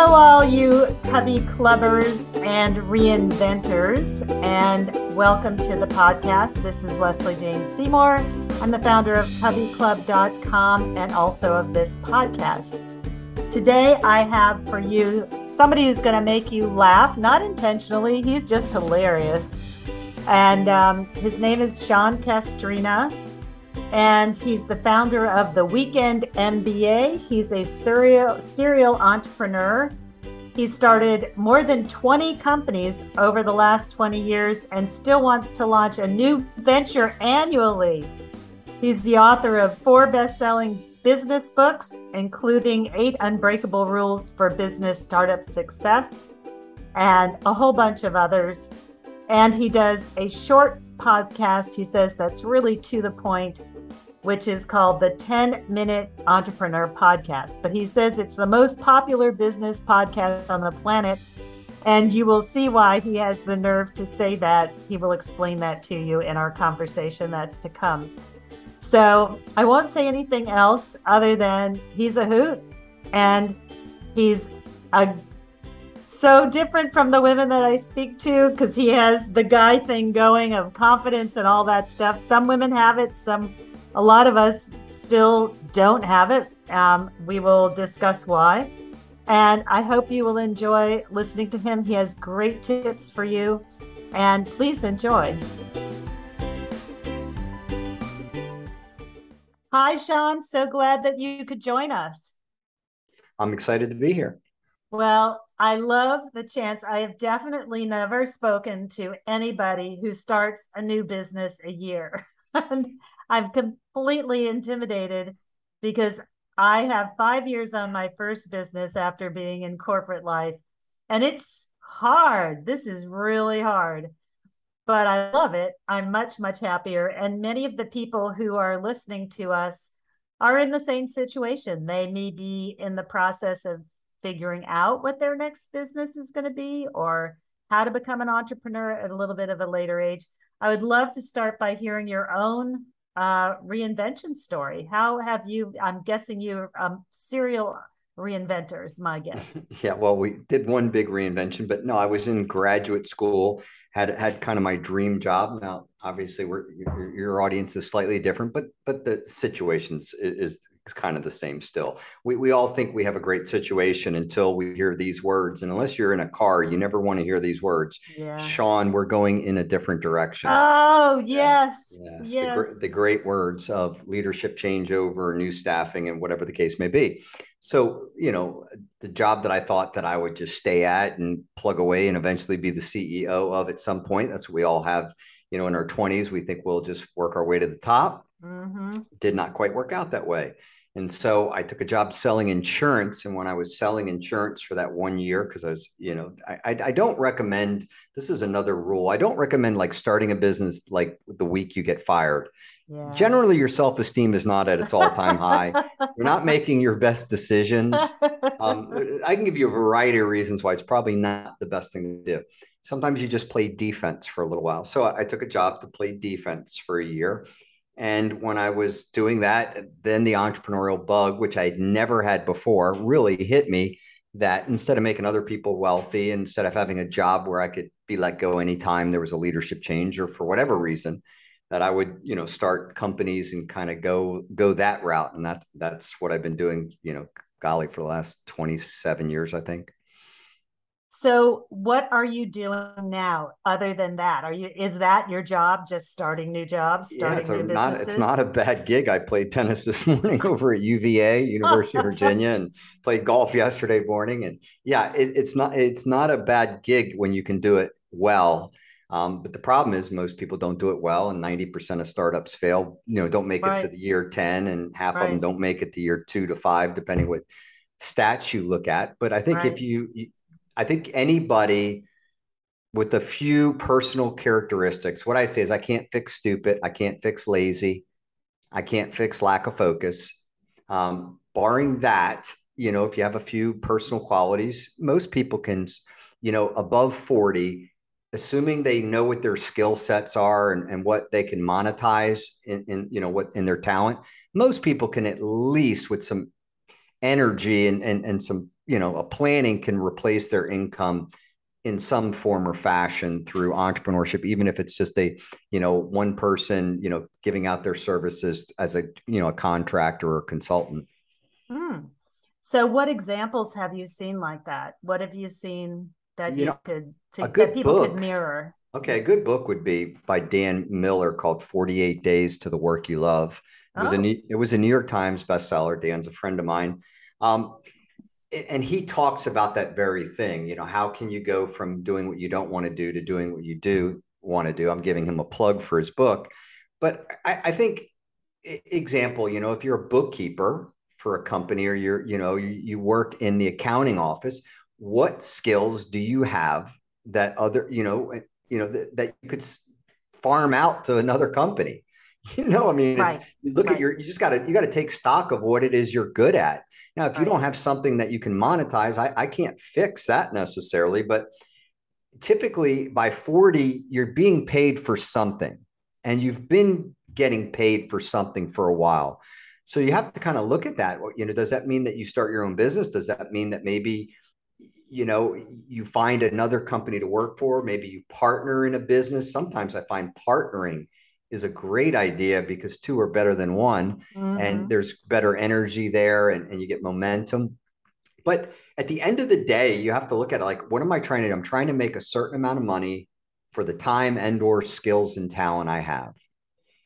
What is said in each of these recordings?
Hello, all you Covey Clubbers and reinventors, and welcome to the podcast. This is Lesley Jane Seymour. I'm the founder of coveyclub.com and also of this podcast. Today, I have for you somebody who's going to make you laugh, not intentionally, he's just hilarious. And um, his name is Sean Castrina and he's the founder of the Weekend MBA. He's a serial serial entrepreneur. He started more than 20 companies over the last 20 years and still wants to launch a new venture annually. He's the author of four best-selling business books, including Eight Unbreakable Rules for Business Startup Success and a whole bunch of others. And he does a short podcast, he says, that's really to the point which is called the 10 Minute Entrepreneur Podcast. But he says it's the most popular business podcast on the planet. And you will see why he has the nerve to say that. He will explain that to you in our conversation that's to come. So I won't say anything else other than he's a hoot and he's a so different from the women that I speak to because he has the guy thing going of confidence and all that stuff. Some women have it, some a lot of us still don't have it. Um, we will discuss why. And I hope you will enjoy listening to him. He has great tips for you. And please enjoy. Hi, Sean. So glad that you could join us. I'm excited to be here. Well, I love the chance. I have definitely never spoken to anybody who starts a new business a year. I'm completely intimidated because I have five years on my first business after being in corporate life. And it's hard. This is really hard, but I love it. I'm much, much happier. And many of the people who are listening to us are in the same situation. They may be in the process of figuring out what their next business is going to be or how to become an entrepreneur at a little bit of a later age. I would love to start by hearing your own uh, reinvention story. How have you? I'm guessing you um, serial reinventors. My guess. yeah, well, we did one big reinvention, but no, I was in graduate school. Had had kind of my dream job. Now, obviously, we're your, your audience is slightly different, but but the situations is, is kind of the same still. We, we all think we have a great situation until we hear these words. And unless you're in a car, you never want to hear these words. Yeah. Sean, we're going in a different direction. Oh, yes. yes. yes. The, the great words of leadership changeover, new staffing, and whatever the case may be. So, you know, the job that I thought that I would just stay at and plug away and eventually be the CEO of at some point, that's what we all have, you know, in our 20s. We think we'll just work our way to the top. Mm-hmm. Did not quite work out that way. And so I took a job selling insurance. And when I was selling insurance for that one year, because I was, you know, I, I, I, don't recommend this is another rule. I don't recommend like starting a business like the week you get fired. Yeah. Generally, your self esteem is not at its all time high. You're not making your best decisions. Um, I can give you a variety of reasons why it's probably not the best thing to do. Sometimes you just play defense for a little while. So I, I took a job to play defense for a year and when I was doing that, then the entrepreneurial bug, which I'd never had before, really hit me that instead of making other people wealthy, instead of having a job where I could be let go anytime there was a leadership change or for whatever reason, that I would, you know, start companies and kind of go go that route. And that's that's what I've been doing, you know, golly, for the last 27 years, I think. So what are you doing now other than that? Are you is that your job just starting new jobs, starting yeah, it's new not it's not a bad gig. I played tennis this morning over at UVA, University of Virginia, and played golf yesterday morning. And yeah, it, it's not it's not a bad gig when you can do it well. Um, but the problem is most people don't do it well, and 90% of startups fail, you know, don't make right. it to the year 10, and half right. of them don't make it to year two to five, depending what stats you look at. But I think right. if you, you I think anybody with a few personal characteristics, what I say is I can't fix stupid, I can't fix lazy, I can't fix lack of focus. Um, barring that, you know, if you have a few personal qualities, most people can, you know, above 40, assuming they know what their skill sets are and, and what they can monetize in, in, you know, what in their talent, most people can at least with some energy and, and, and some you know, a planning can replace their income in some form or fashion through entrepreneurship even if it's just a you know one person you know giving out their services as a you know a contractor or a consultant. Mm. so what examples have you seen like that? What have you seen that you, you know, could to, that people book, could mirror? Okay a good book would be by dan miller called 48 days to the work you love. It was oh. a it was a new york times bestseller. Dan's a friend of mine. Um, and he talks about that very thing you know how can you go from doing what you don't want to do to doing what you do want to do i'm giving him a plug for his book but I, I, think example you know if you're a bookkeeper for a company or you're you know you, you work in the accounting office what skills do you have that other you know eh, you know that, that you could farm out to another company you know i mean right. it's you look right. at your you just got to you got to take stock of what it is you're good at now, if you don't have something that you can monetize, I, I can't fix that necessarily, but typically by 40, you're being paid for something and you've been getting paid for something for a while. So you have to kind of look at that. You know, does that mean that you start your own business? Does that mean that maybe, you know, you find another company to work for? Maybe you partner in a business. Sometimes I find partnering is a great idea because two are better than one mm-hmm. and there's better energy there and, and you get momentum. But at the end of the day you have to look at it like what am i trying to do? I'm trying to make a certain amount of money for the time and or skills and talent i have.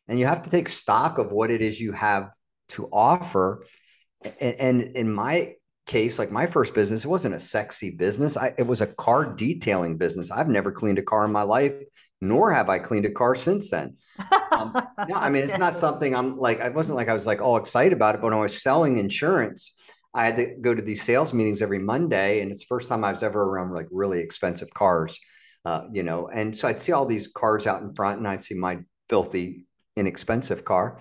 And you have to take stock of what it is you have to offer. And, and in my case like my first business it wasn't a sexy business. I, it was a car detailing business. I've never cleaned a car in my life nor have i cleaned a car since then um, no, I mean, it's not something I'm like, I wasn't like, I was like all excited about it, but when I was selling insurance, I had to go to these sales meetings every Monday. And it's the first time I was ever around like really expensive cars, uh, you know, and so I'd see all these cars out in front and I'd see my filthy, inexpensive car.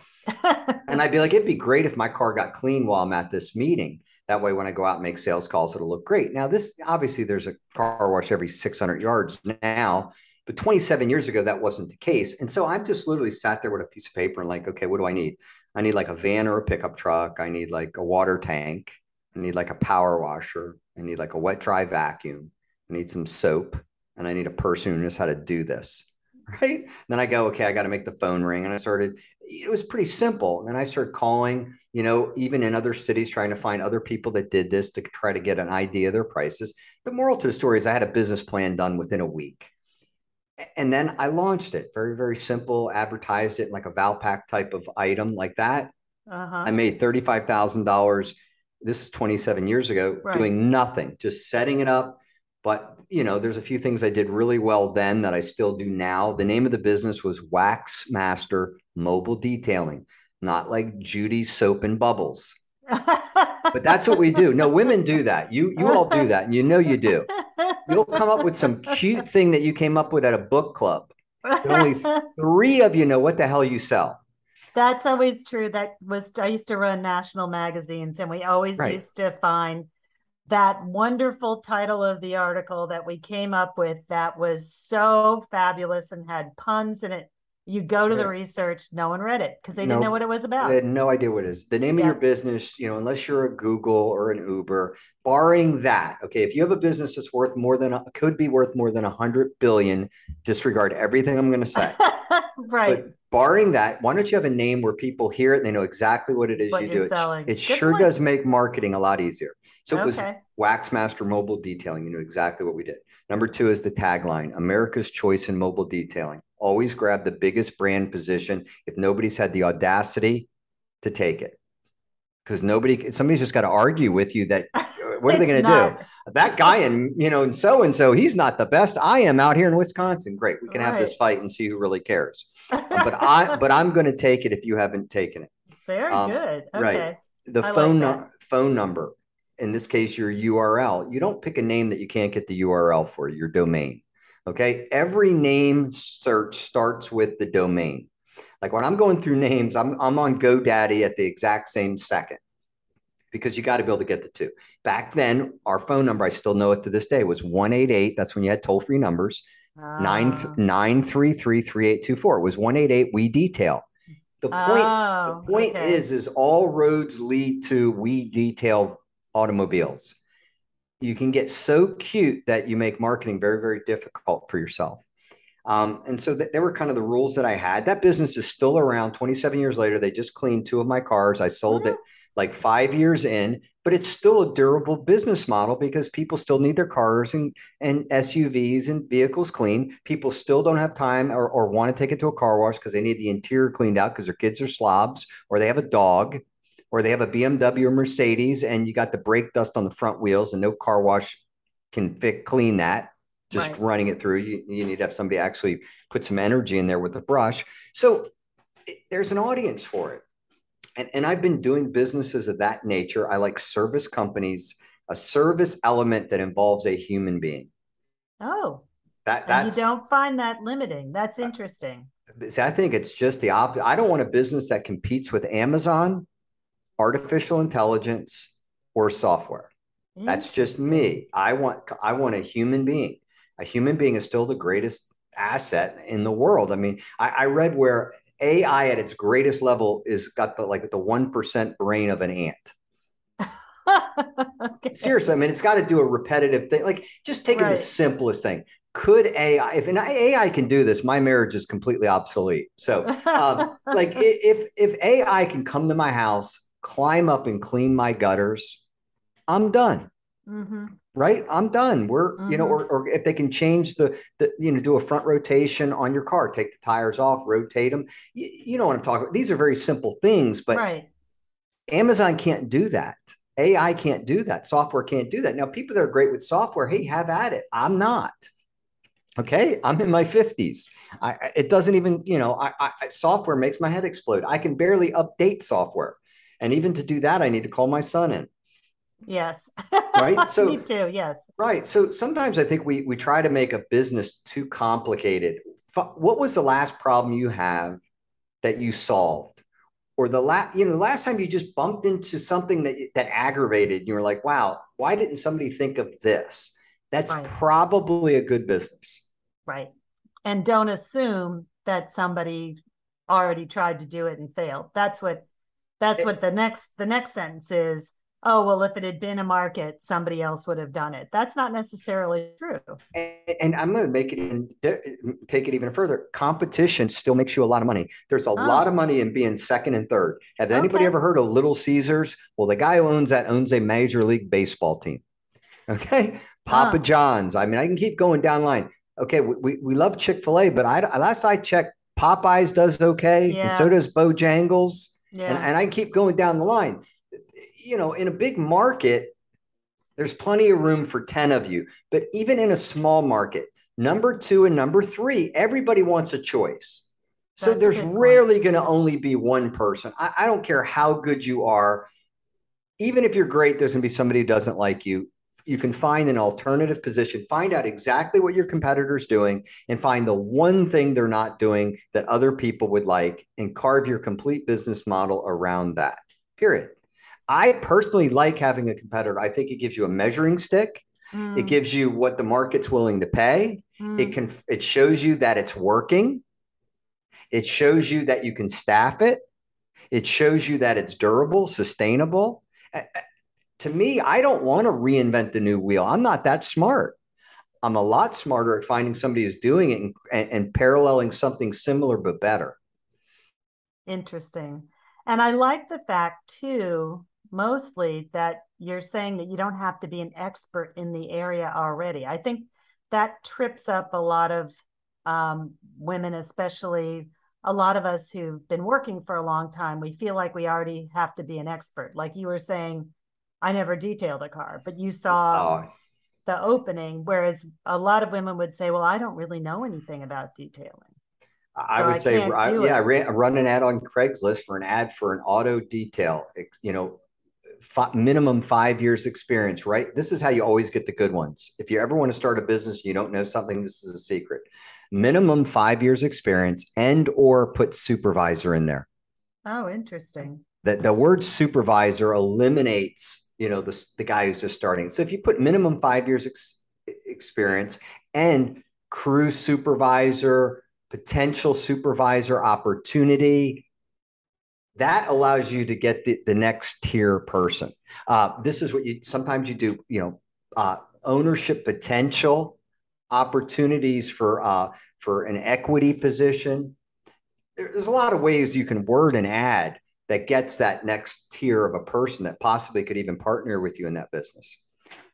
and I'd be like, it'd be great if my car got clean while I'm at this meeting. That way, when I go out and make sales calls, it'll look great. Now, this obviously there's a car wash every 600 yards now. But 27 years ago, that wasn't the case. And so I've just literally sat there with a piece of paper and like, okay, what do I need? I need like a van or a pickup truck. I need like a water tank. I need like a power washer. I need like a wet dry vacuum. I need some soap. And I need a person who knows how to do this. Right. then I go, okay, I got to make the phone ring. And I started, it was pretty simple. And I started calling, you know, even in other cities, trying to find other people that did this to try to get an idea of their prices. The moral to the story is I had a business plan done within a week and then I launched it very, very simple, advertised it like a Valpak type of item like that. Uh-huh. I made $35,000. This is 27 years ago, right. doing nothing, just setting it up. But, you know, there's a few things I did really well then that I still do now. The name of the business was Wax Master Mobile Detailing, not like Judy's Soap and Bubbles. but that's what we do. No, women do that. You you all do that, and you know you do. You'll come up with some cute thing that you came up with at a book club. only three of you know what the hell you sell. That's always true. That was I used to run national magazines, and we always right. used to find that wonderful title of the article that we came up with that was so fabulous and had puns in it you go to yeah. the research no one read it because they didn't know what it was about. They had no idea what it is. The name yeah. of your business you know unless you're a google or an uber barring that okay if you have a business that's worth more than could be worth more than a hundred billion disregard everything i'm going to say. Right. But barring that why don't you have a name where people hear it and they know exactly what it is what you do? selling. it, it sure point. does make marketing a lot easier. So it was waxmaster mobile detailing. You know exactly what we did. Number two is the tagline america's choice in mobile detailing always grab the biggest brand position if nobody's had the audacity to take it. Because nobody, somebody's just got to argue with you that what are they going to do? That guy and you know, and so and so, he's not the best. I am out here in Wisconsin. Great, we can right. have this fight and see who really cares. but I, but I'm going to take it if you haven't taken it. Very um, good. Okay. Right. The I phone like phone number. In this case, your URL. You don't pick a name that you can't get the URL for your domain. Okay. Every name search starts with the domain. Like when I'm going through names, I'm, I'm on GoDaddy at the exact same second because you got to be able to get the two. Back then, our phone number, I still know it to this day, was 188. That's when you had toll free numbers. Uh, 933 3824. It was 188 We Detail. The point, oh, the point okay. is, is all roads lead to We Detail automobiles. You can get so cute that you make marketing very, very difficult for yourself. Um, and so th- they were kind of the rules that I had. That business is still around 27 years later. They just cleaned two of my cars. I sold it like five years in, but it's still a durable business model because people still need their cars and, and SUVs and vehicles clean. People still don't have time or, or want to take it to a car wash because they need the interior cleaned out because their kids are slobs or they have a dog or they have a BMW or Mercedes and you got the brake dust on the front wheels and no car wash can fit, clean that just right. running it through. You, you need to have somebody actually put some energy in there with a brush. So there's an audience for it. And, and I've been doing businesses of that nature. I like service companies, a service element that involves a human being. Oh, that that's, you don't find that limiting. That's interesting. See, I think it's just the opposite. I don't want a business that competes with Amazon, artificial intelligence, or software. That's just me. I want I want a human being a human being is still the greatest asset in the world. I mean, I, I read where AI at its greatest level is got the like the one percent brain of an ant. okay. Seriously, I mean, it's got to do a repetitive thing. Like just taking right. the simplest thing. Could AI, if an AI can do this, my marriage is completely obsolete. So, um, like, if if AI can come to my house, climb up and clean my gutters, I'm done. Mm-hmm. Right? I'm done. We're mm-hmm. you know mm-hmm. or, or if they can change the the you know do a front rotation on your car take the tires off rotate them you, you know what i'm talking about these are very simple things but right. amazon can't do that. Ai can't do that. Software can't do that. Now people that are great with software hey have at it. I'm not. Okay? I'm in my 50s I, it doesn't even you know I, I software makes my head explode. I can barely update software and even to do that i need to call my son in Yes. Right. So me too. Yes. Right. So sometimes I think we we try to make a business too complicated. What was the last problem you have that you solved? Or the last, you know, the last time you just bumped into something that that aggravated, and you were like, "Wow, why didn't somebody think of this?" That's right. probably a good business. Right. And don't assume that somebody already tried to do it and failed. That's what that's what the next the next sentence is oh well if it had been a market somebody else would have done it. That's not necessarily true. And, and i'm going to make it even take it even further. Competition still makes you a lot of money. There's a oh. lot of oh. money in being second and third. Have anybody okay. ever heard of little caesars? Well the guy who owns that owns a major league baseball team. Okay? Papa oh. john's. I mean i can keep going down line. Okay we, we love chick-fil-a but i last i checked popeyes does okay yeah. and so does bojangles yeah. and, and i keep going down the line you know, in a big market, there's plenty of room for 10 of you. But even in a small market, number two and number three, everybody wants a choice. So That's there's rarely going to only be one person. I, I don't care how good you are. Even if you're great, there's going to be somebody who doesn't like you. You can find an alternative position, find out exactly what your competitor's doing, and find the one thing they're not doing that other people would like, and carve your complete business model around that. Period. I personally like having a competitor. I think it gives you a measuring stick. Mm. It gives you what the market's willing to pay. Mm. It can it shows you that it's working. It shows you that you can staff it. It shows you that it's durable, sustainable. To me, I don't want to reinvent the new wheel. I'm not that smart. I'm a lot smarter at finding somebody who's doing it and, and, paralleling something similar but better. Interesting. And I like the fact too mostly that you're saying that you don't have to be an expert in the area already. I think that trips up a lot of um, women, especially a lot of us who've been working for a long time. We feel like we already have to be an expert. Like you were saying, I never detailed a car, but you saw oh. Um, the opening, whereas a lot of women would say, Well, I don't really know anything about detailing. I so would I say, I, yeah, I ran, run an ad on Craigslist for an ad for an auto detail. You know, f- minimum five years experience, right? This is how you always get the good ones. If you ever want to start a business, you don't know something, this is a secret. Minimum five years experience and or put supervisor in there. Oh, interesting. That the word supervisor eliminates, you know, the, the guy who's just starting. So if you put minimum five years ex- experience and crew supervisor, potential supervisor opportunity, that allows you to get the, the next tier person. Uh, this is what you sometimes you do, you know, uh, ownership potential, opportunities for uh, for an equity position. There's a lot of ways you can word an ad that gets that next tier of a person that possibly could even partner with you in that business.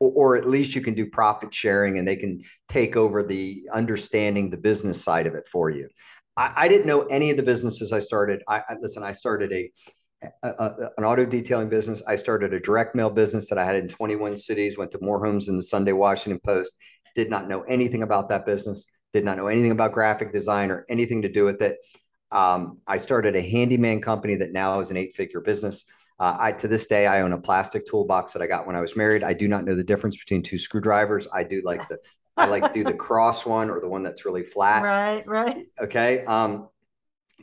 Or, or, at least you can do profit sharing and they can take over the understanding the business side of it for you. I, I didn't know any of the businesses I started. I, I listen, I started a, a, a, an auto detailing business. I started a direct mail business that I had in 21 cities, went to more homes in the Sunday Washington Post, did not know anything about that business, did not know anything about graphic design or anything to do with it. Um, I started a handyman company that now is an eight figure business. Uh, I to this day I own a plastic toolbox that I got when I was married. I do not know the difference between two screwdrivers. I do like the I like do the cross one or the one that's really flat. Right, right. Okay. Um,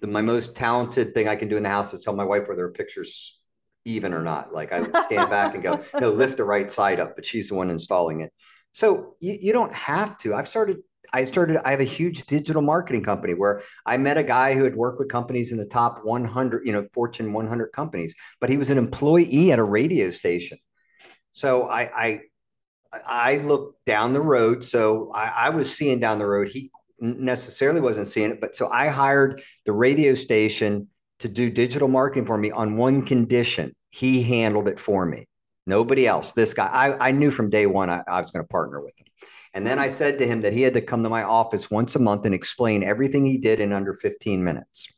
the, my most talented thing I can do in the house is tell my wife whether her picture's even or not. Like I stand back and go, no, lift the right side up, but she's the one installing it. So you, you don't have to. I've started I started, I have a huge digital marketing company where I met a guy who had worked with companies in the top 100, you know, Fortune 100 companies, but he was an employee at a radio station. So I, I, I looked down the road. So I, I was seeing down the road. He necessarily wasn't seeing it, but so I hired the radio station to do digital marketing for me on one condition. He handled it for me. Nobody else. This guy, I, I knew from day one I, I was going to partner with him. And then I said to him that he had to come to my office once a month and explain everything he did in under 15 minutes.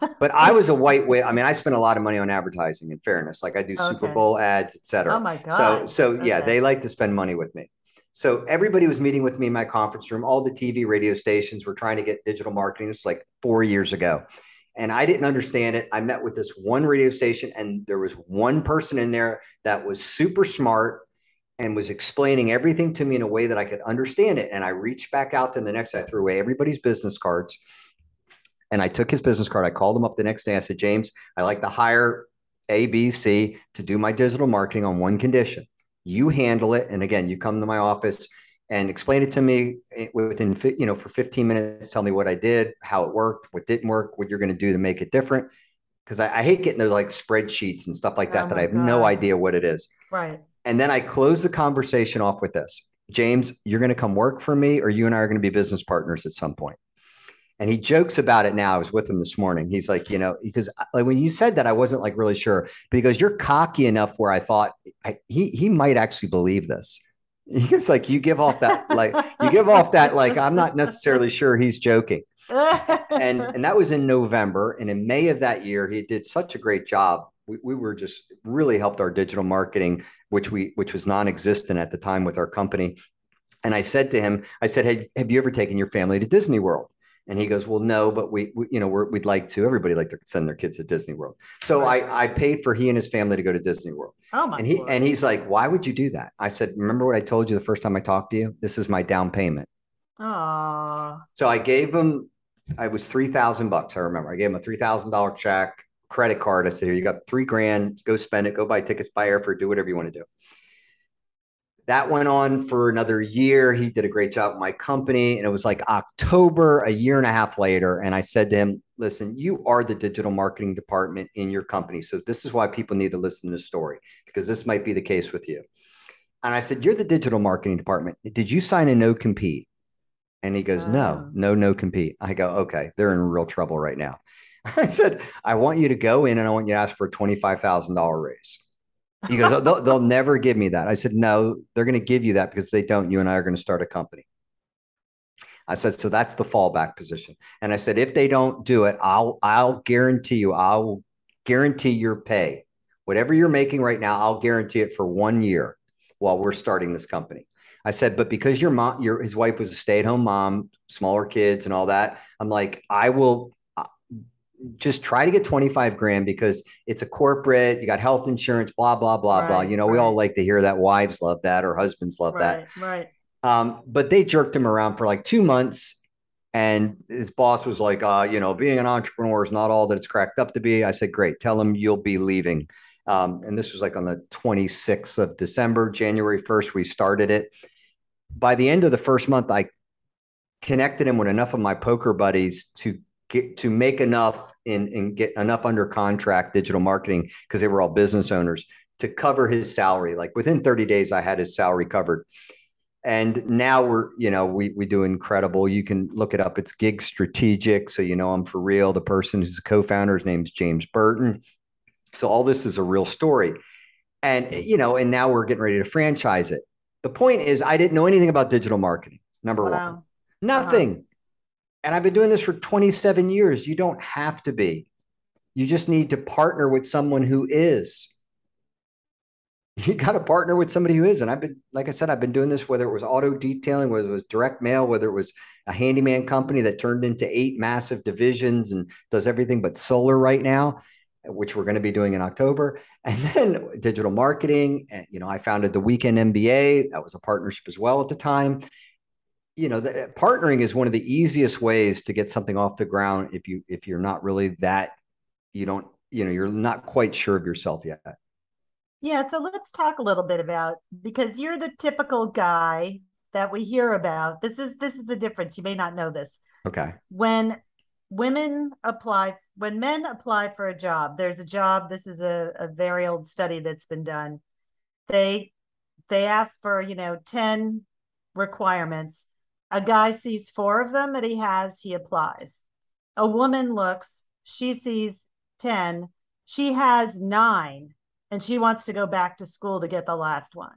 but I was a white whale. I mean, I spent a lot of money on advertising. In fairness, like I do okay. Super Bowl ads, etc. Oh my god! So, so yeah, they like to spend money with me. So everybody was meeting with me in my conference room. All the TV, radio stations were trying to get digital marketing. It's like four years ago, and I didn't understand it. I met with this one radio station, and there was one person in there that was super smart and was explaining everything to me in a way that I could understand it. And I reached back out to him the next day. I threw away everybody's business cards. And I took his business card. I called him up the next day. I said, James, I like to hire ABC to do my digital marketing on one condition. You handle it. And again, you come to my office and explain it to me eh, within, you know, for 15 minutes, tell me what I did, how it worked, what didn't work, what you're going to do to make it different. Cause I, I hate getting those like spreadsheets and stuff like that, oh that I have God. no idea what it is. Right. And then I close the conversation off with this James, you're going to come work for me, or you and I are going to be business partners at some point. And he jokes about it now. I was with him this morning. He's like, you know, because like when you said that, I wasn't like really sure because you're cocky enough where I thought I, he he might actually believe this. He's like, you give off that like you give off that like I'm not necessarily sure he's joking. and and that was in November. And in May of that year, he did such a great job we, we were just really helped our digital marketing, which we which was non-existent at the time with our company. And I said to him, I said, "Hey, have you ever taken your family to Disney World?" And he goes, "Well, no, but we, we you know, we would like to. Everybody like to send their kids to Disney World." So right. I, I paid for he and his family to go to Disney World. Oh my! And he and he's like, "Why would you do that?" I said, "Remember what I told you the first time I talked to you? This is my down payment." Oh. So I gave him. I was three thousand bucks. I remember. I gave him a three thousand dollar check credit card. I said, here, you got three grand, go spend it, go buy tickets, buy airfare, do whatever you want to do. That went on for another year. He did a great job with my company. And it was like October, a year and a half later. And I said to him, listen, you are the digital marketing department in your company. So this is why people need to listen to the story, because this might be the case with you. And I said, You're the digital marketing department. Did you sign a no compete? And he goes, No, no, no compete. I go, Okay, they're in real trouble right now. I said, I want you to go in and I want you to ask for a $25,000 raise. He goes, oh, they'll, they'll never give me that. I said, no, they're going to give you that because they don't. You and I are going to start a company. I said, so that's the fallback position. And I said, if they don't do it, I'll, I'll guarantee you, I'll guarantee your pay. Whatever you're making right now, I'll guarantee it for one year while we're starting this company. I said, but because your mom, your his wife was a stay-at-home mom, smaller kids and all that, I'm like, I will just try to get 25 grand because it's a corporate, you got health insurance, blah, blah, blah, right, blah. You know, right. we all like to hear that wives love that or husbands love right, that. Right. Um, but they jerked him around for like two months. And his boss was like, uh, you know, being an entrepreneur is not all that it's cracked up to be. I said, great, tell him you'll be leaving. Um, and this was like on the 26th of December, January 1st, we started it. By the end of the first month, I connected him with enough of my poker buddies to get to make enough and, and get enough under contract digital marketing because they were all business owners to cover his salary. Like within 30 days, I had his salary covered. And now we're, you know, we we do incredible. You can look it up. It's Gig Strategic. So you know I'm for real. The person who's a co-founder, his name's James Burton. So all this is a real story. And you know, and now we're getting ready to franchise it. The point is, I didn't know anything about digital marketing. Number wow. one, nothing. Uh-huh. And I've been doing this for 27 years. You don't have to be. You just need to partner with someone who is. You got to partner with somebody who is. And I've been, like I said, I've been doing this, whether it was auto detailing, whether it was direct mail, whether it was a handyman company that turned into eight massive divisions and does everything but solar right now, which we're going to be doing in October. And then digital marketing. And, you know, I founded the Weekend MBA. That was a partnership as well at the time you know the, eh, partnering is one of the easiest ways to get something off the ground if you if you're not really that you don't you know you're not quite sure of yourself yet. Yeah so let's talk a little bit about because you're the typical guy that we hear about this is this is the difference you may not know this. Okay. When women apply when men apply for a job there's a job this is a, a very old study that's been done. They they ask for you know 10 requirements a guy sees four of them that he has, he applies. A woman looks, she sees 10, she has nine, and she wants to go back to school to get the last one.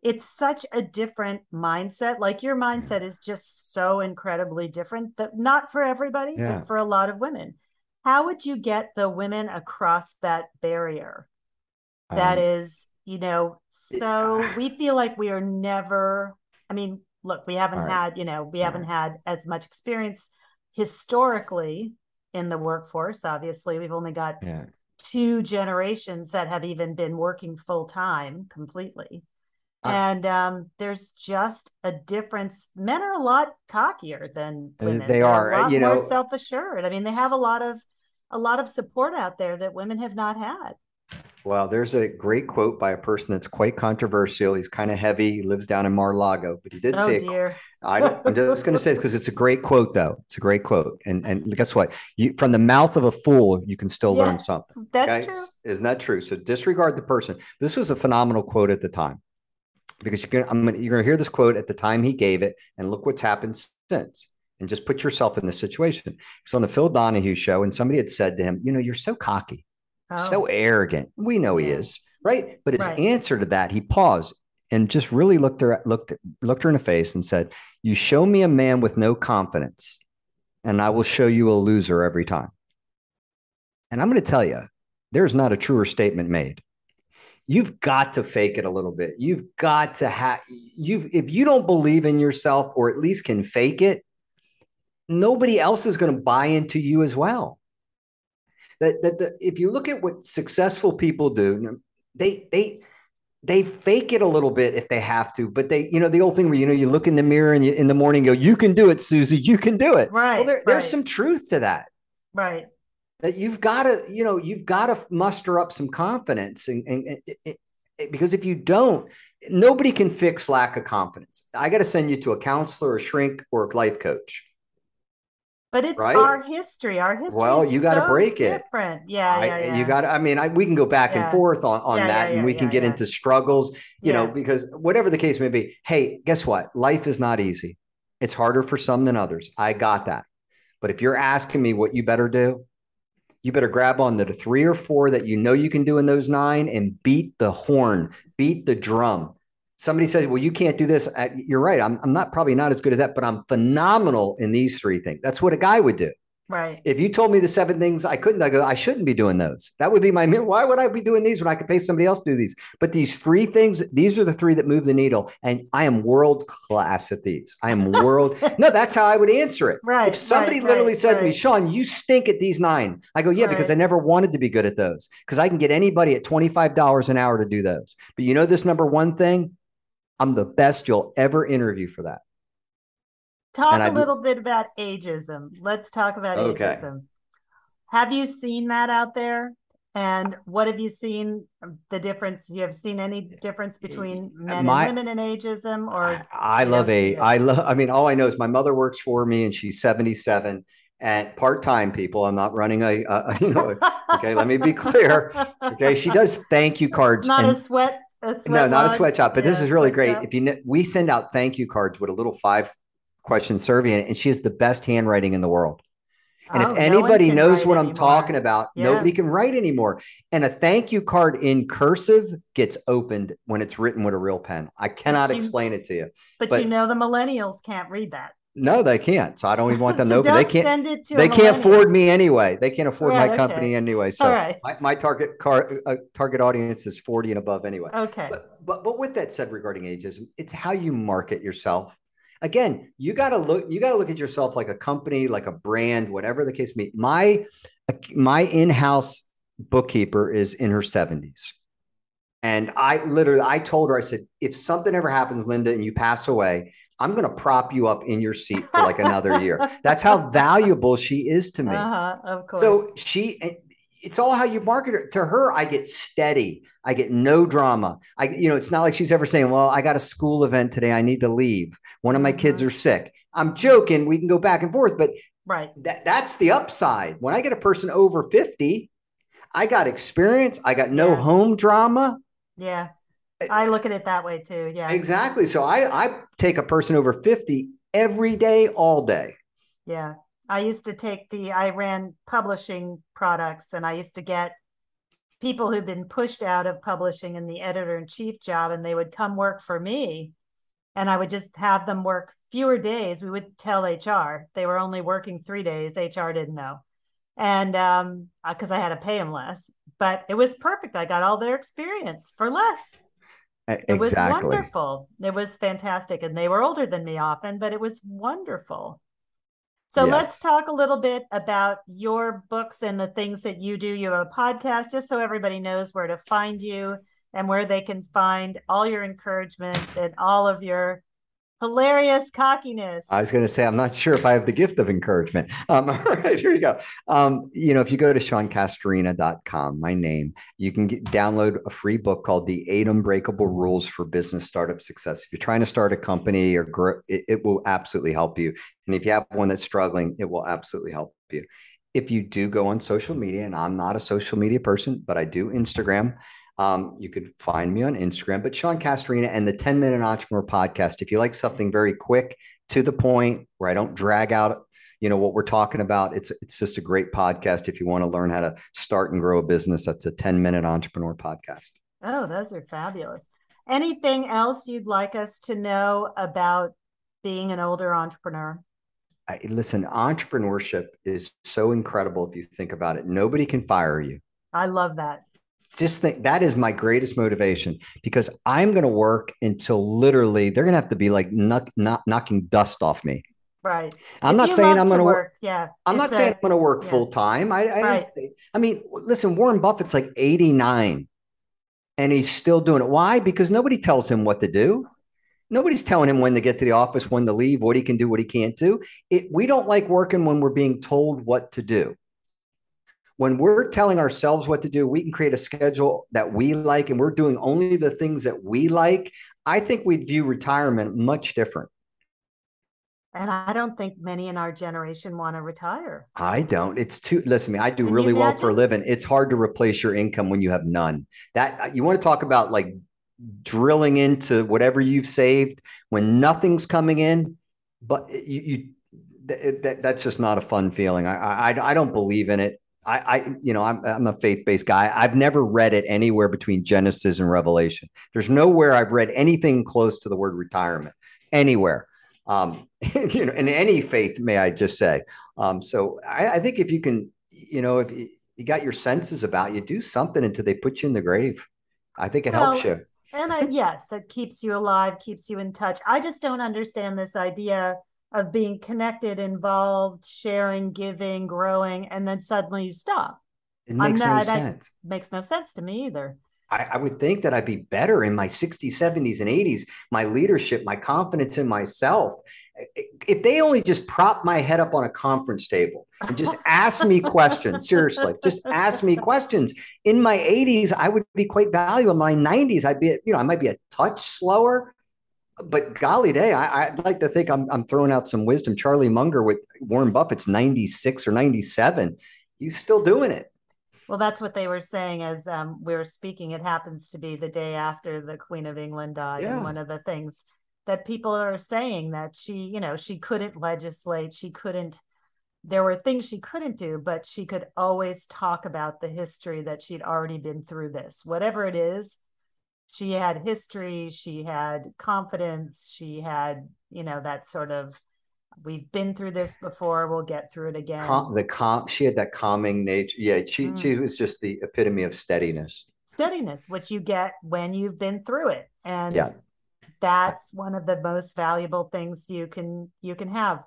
It's such a different mindset. Like your mindset is just so incredibly different that not for everybody, yeah. but for a lot of women. How would you get the women across that barrier? That um, is, you know, so we feel like we are never, I mean, look, we haven't right. had, you know, we haven't had as much experience historically in the workforce. Obviously, we've only got yeah. two generations that have even been working full time completely. and um, there's just a difference. Men are a lot cockier than uh, women. They They're are, a lot you more know, self assured. I mean, they have a lot of a lot of support out there that women have not had. Well, there's a great quote by a person that's quite controversial. He's kind of heavy. He lives down in Mar-Lago, but he did oh, say, dear. I am just going to say it because it's a great quote, though. It's a great quote, and and guess what? You from the mouth of a fool, you can still yeah, learn something. That's okay? true. Isn't that true? So disregard the person. This was a phenomenal quote at the time, because you're gonna, gonna, you're going to hear this quote at the time he gave it, and look what's happened since. And just put yourself in this situation. It's on the Phil Donahue show, and somebody had said to him, "You know, you're so cocky." Oh. So arrogant. We know he is, right? But his right. answer to that, he paused and just really looked her looked looked her in the face and said, "You show me a man with no confidence, and I will show you a loser every time." And I'm going to tell you, there's not a truer statement made. You've got to fake it a little bit. You've got to have you've if you don't believe in yourself or at least can fake it, nobody else is going to buy into you as well that, that the, if you look at what successful people do, they they they fake it a little bit if they have to, but they, you know, the old thing where you know you look in the mirror and you in the morning go, "You can do it, Susie. You can do it." Right. Well, there, right. there's some truth to that. Right. That you've got to, you know, you've got to muster up some confidence, and, and, and, and because if you don't, nobody can fix lack of confidence. I got to send you to a counselor, a shrink, or a life coach but it's right? our history. Our history. Well, you got to so break different. it. Different. Yeah, yeah, yeah. You got to. I mean, I, we can go back yeah. and forth on on yeah, that, and we can get into struggles. You know, because whatever the case may be. Hey, guess what? Life is not easy. It's harder for some than others. I got that. But if you're asking me what you better do, you better grab on the three or four that you know you can do in those nine and beat the horn, beat the drum somebody says, well, you can't do this. You're right. I'm, I'm not probably not as good as that, but I'm phenomenal in these three things. That's what a guy would do. Right. If you told me the seven things I couldn't, I go, I shouldn't be doing those. That would be my, why would I be doing these when I could pay somebody else to do these? But these three things, these are the three that move the needle. And I am world class at these. I am world. no, that's how I would answer it. Right. If somebody right, literally right, said right. to me, Sean, you stink at these nine. I go, yeah, because I never wanted to be good at those because I can get anybody at $25 an hour to do those. But you know, this number one thing, I'm the best you'll ever interview for that. Talk a little bit about ageism. Let's talk about okay. ageism. Have you seen that out there? And what have you seen um, the difference? You have seen any difference eh, between eh, men my, and women in ageism or I, I love a I love I mean all I know is my mother works for me and she's 77 and part-time people. I'm not running a, a you know. okay, let me be clear. Okay, she does thank you cards. It's not and, a sweat. No, not a sweatshop, but this is really great. sweatshop. If you kn- we send out thank you cards with a little five question survey in it, and she has the best handwriting in the world. And Oh, if anybody can knows what I'm talking about, Yeah. nobody can write anymore. And a thank you card in cursive gets opened when it's written with a real pen. I cannot you- explain it to you. But, but- you know the millennials can't read that. No, they can't. So I don't even want them to open. They can't. send it to They can't millennial. afford me anyway. They can't afford Right, my company okay. anyway. So right. my, my target car uh, target audience is 40 and above anyway. Okay. But, but but with that said, regarding ageism, it's how you market yourself. Again, you got to look. You got to look at yourself like a company, like a brand, whatever the case may. be. My my in-house bookkeeper is in her 70s, and I literally I told her I said, if something ever happens, Linda, and you pass away, I'm going to prop you up in your seat for like another year. That's how valuable she is to me. Uh-huh, of course. So she, it's all how you market her. To her, I get steady. I get no drama. I, you know, it's not like she's ever saying, "Well, I got a school event today. I need to leave. One of my kids Mhm. are sick." I'm joking. We can go back and forth, but right. that, that's the upside. When I get a person over 50, I got experience. I got no Yeah. home drama. Yeah. I look at it that way too. Yeah. Exactly. So I, I take a person over 50 every day, all day. Yeah. I used to take the, I ran publishing products and I used to get people who'd been pushed out of publishing in the editor in chief job and they would come work for me. And I would just have them work fewer days. We would tell HR they were only working three days. HR didn't know. And um, because I had to pay them less, but it was perfect. I got all their experience for less. E- It was wonderful. It was fantastic. And they were older than me often, but it was wonderful. So let's talk a little bit about your books and the things that you do. You have a podcast, just so everybody knows where to find you and where they can find all your encouragement and all of your hilarious cockiness. I was going to say, I'm not sure if I have the gift of encouragement. Um, all right, here you go. Um, you know, if you go to seancastrina.com, my name, you can get, download a free book called The Eight Unbreakable Rules for Business Startup Success. If you're trying to start a company or grow, it, it will absolutely help you. And if you have one that's struggling, it will absolutely help you. If you do go on social media, and I'm not a social media person, but I do Instagram, um, you could find me on Instagram, but Sean Castrina and the 10 Minute Entrepreneur Podcast. If you like something very quick, to the point, where I don't drag out, you know, what we're talking about, it's it's just a great podcast. If you want to learn how to start and grow a business, that's a 10 Minute Entrepreneur Podcast. oh, those are fabulous. Anything else you'd like us to know about being an older entrepreneur? I, listen, entrepreneurship is so incredible if you think about it. Nobody can fire you. I love that. Just think that is my greatest motivation because I'm going to work until literally they're going to have to be like knock, knock, knocking dust off me. Right. I'm If not saying I'm going to work. work. Yeah. I'm not saying I'm going to work yeah. full time. I, I, Right. say- I mean, listen, Warren Buffett's like 89 and he's still doing it. Why? Because nobody tells him what to do. Nobody's telling him when to get to the office, when to leave, what he can do, what he can't do. It, we don't like working when we're being told what to do. When we're telling ourselves what to do, we can create a schedule that we like and we're doing only the things that we like. I think we'd view retirement much different. And I don't think many in our generation want to retire. I don't. It's too. Listen, to me, I do Can really well for a living. It's hard to replace your income when you have none. That uh, you want to talk about like drilling into whatever you've saved when nothing's coming in, but uh, you, you that, that that's just not a fun feeling. I I I don't believe in it. I, I you know I'm I'm a faith based guy. I've never read it anywhere between Genesis and Revelation. There's nowhere I've read anything close to the word retirement anywhere. Um, you know, in any faith, may I just say. Um, so I, I think if you can, you know, if you, you got your senses about you, do something until they put you in the grave. I think it helps you. And I, yes, it keeps you alive, keeps you in touch. I just don't understand this idea of being connected, involved, sharing, giving, growing, and then suddenly you stop. It makes no not- I- sense. Makes no sense to me either. I, I would think that I'd be better in my 60s, 70s, and 80s. My leadership, my confidence in myself. If they only just prop my head up on a conference table and just ask me questions, seriously, just ask me questions. In my 80s, I would be quite valuable. In my 90s, I'd be, you know, I might be a touch slower, but golly day, I, would like to think I'm, I'm throwing out some wisdom. Charlie Munger with Warren Buffett's 96 or 97. He's still doing it. Well, that's what they were saying as um, we were speaking. It happens to be the day after the Queen of England died. Yeah. And one of the things that people are saying that she, you know, she couldn't legislate, she couldn't, there were things she couldn't do, but she could always talk about the history that she'd already been through this, whatever it is. She had history, she had confidence, she had, you know, that sort of we've been through this before we'll get through it again. The calm she had that calming nature yeah she mm. she was just the epitome of steadiness. Steadiness which you get when you've been through it and yeah. that's one of the most valuable things you can you can have.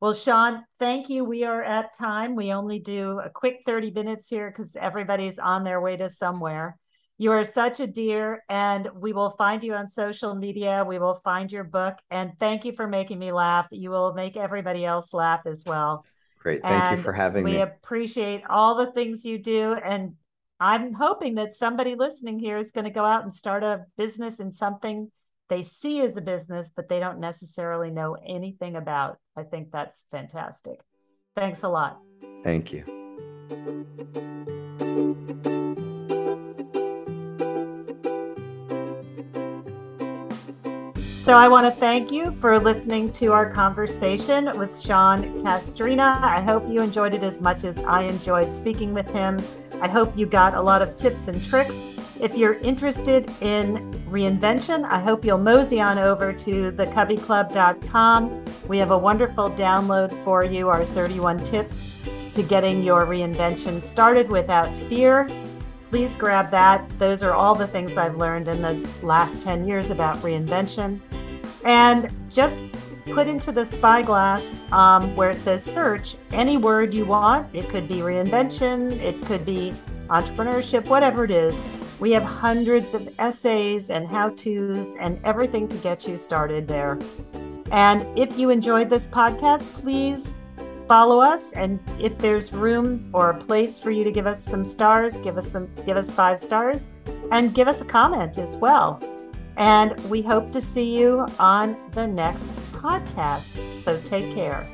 Well sean thank you. We are at time. We only do a quick 30 minutes here because everybody's on their way to somewhere you are such a dear, and we will find you on social media. We will find your book. And thank you for making me laugh. You will make everybody else laugh as well. Great. Thank and you for having we me. We appreciate all the things you do. And I'm hoping that somebody listening here is going to go out and start a business in something they see as a business, but they don't necessarily know anything about. I think that's fantastic. Thanks a lot. Thank you. So I want to thank you for listening to our conversation with Sean Castrina. I hope you enjoyed it as much as I enjoyed speaking with him. I hope you got a lot of tips and tricks. If you're interested in reinvention, I hope you'll mosey on over to thecoveyclub.com. We have a wonderful download for you, our 31 tips to getting your reinvention started without fear. Please grab that. Those are all the things I've learned in the last 10 years about reinvention and just put into the spyglass um, where it says search any word you want. It could be reinvention, it could be entrepreneurship, whatever it is. We have hundreds of essays and how to's and everything to get you started there. And if you enjoyed this podcast, please follow us. And if there's room or a place for you to give us some stars, give us some, give us five stars, and give us a comment as well. And we hope to see you on the next podcast. So take care.